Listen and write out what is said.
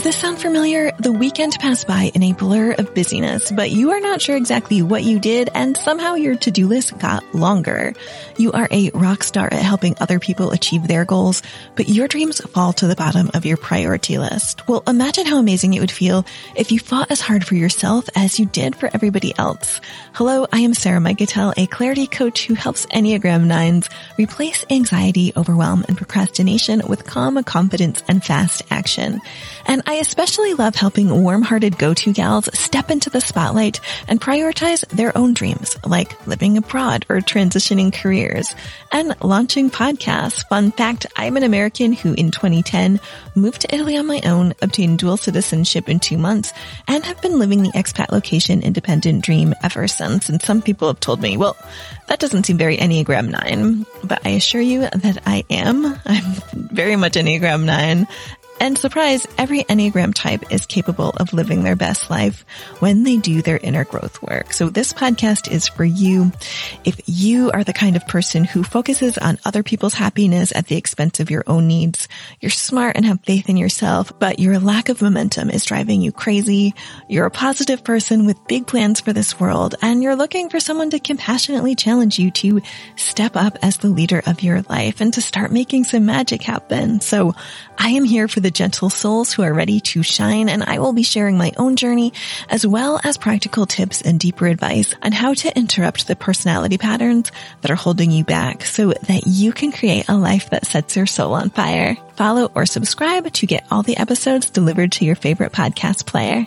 Does this sound familiar? The weekend passed by in a blur of busyness, but you are not sure exactly what you did and somehow your to-do list got longer. You are a rock star at helping other people achieve their goals, but your dreams fall to the bottom of your priority list. Well, imagine how amazing it would feel if you fought as hard for yourself as you did for everybody else. Hello, I am Sarah Mikutel, a clarity coach who helps Enneagram 9s replace anxiety, overwhelm, and procrastination with calm confidence and fast action. And I especially love helping warm-hearted go-to gals step into the spotlight and prioritize their own dreams, like living abroad or transitioning careers and launching podcasts. Fun fact, I'm an American who in 2010 moved to Italy on my own, obtained dual citizenship in two months, and have been living the expat location independent dream ever since. And some people have told me, well, that doesn't seem very Enneagram 9, but I assure you that I am. I'm very much Enneagram 9 and surprise, every Enneagram type is capable of living their best life when they do their inner growth work. So this podcast is for you. If you are the kind of person who focuses on other people's happiness at the expense of your own needs, you're smart and have faith in yourself, but your lack of momentum is driving you crazy. You're a positive person with big plans for this world and you're looking for someone to compassionately challenge you to step up as the leader of your life and to start making some magic happen. So I am here for the gentle souls who are ready to shine, and I will be sharing my own journey as well as practical tips and deeper advice on how to interrupt the personality patterns that are holding you back so that you can create a life that sets your soul on fire. Follow or subscribe to get all the episodes delivered to your favorite podcast player.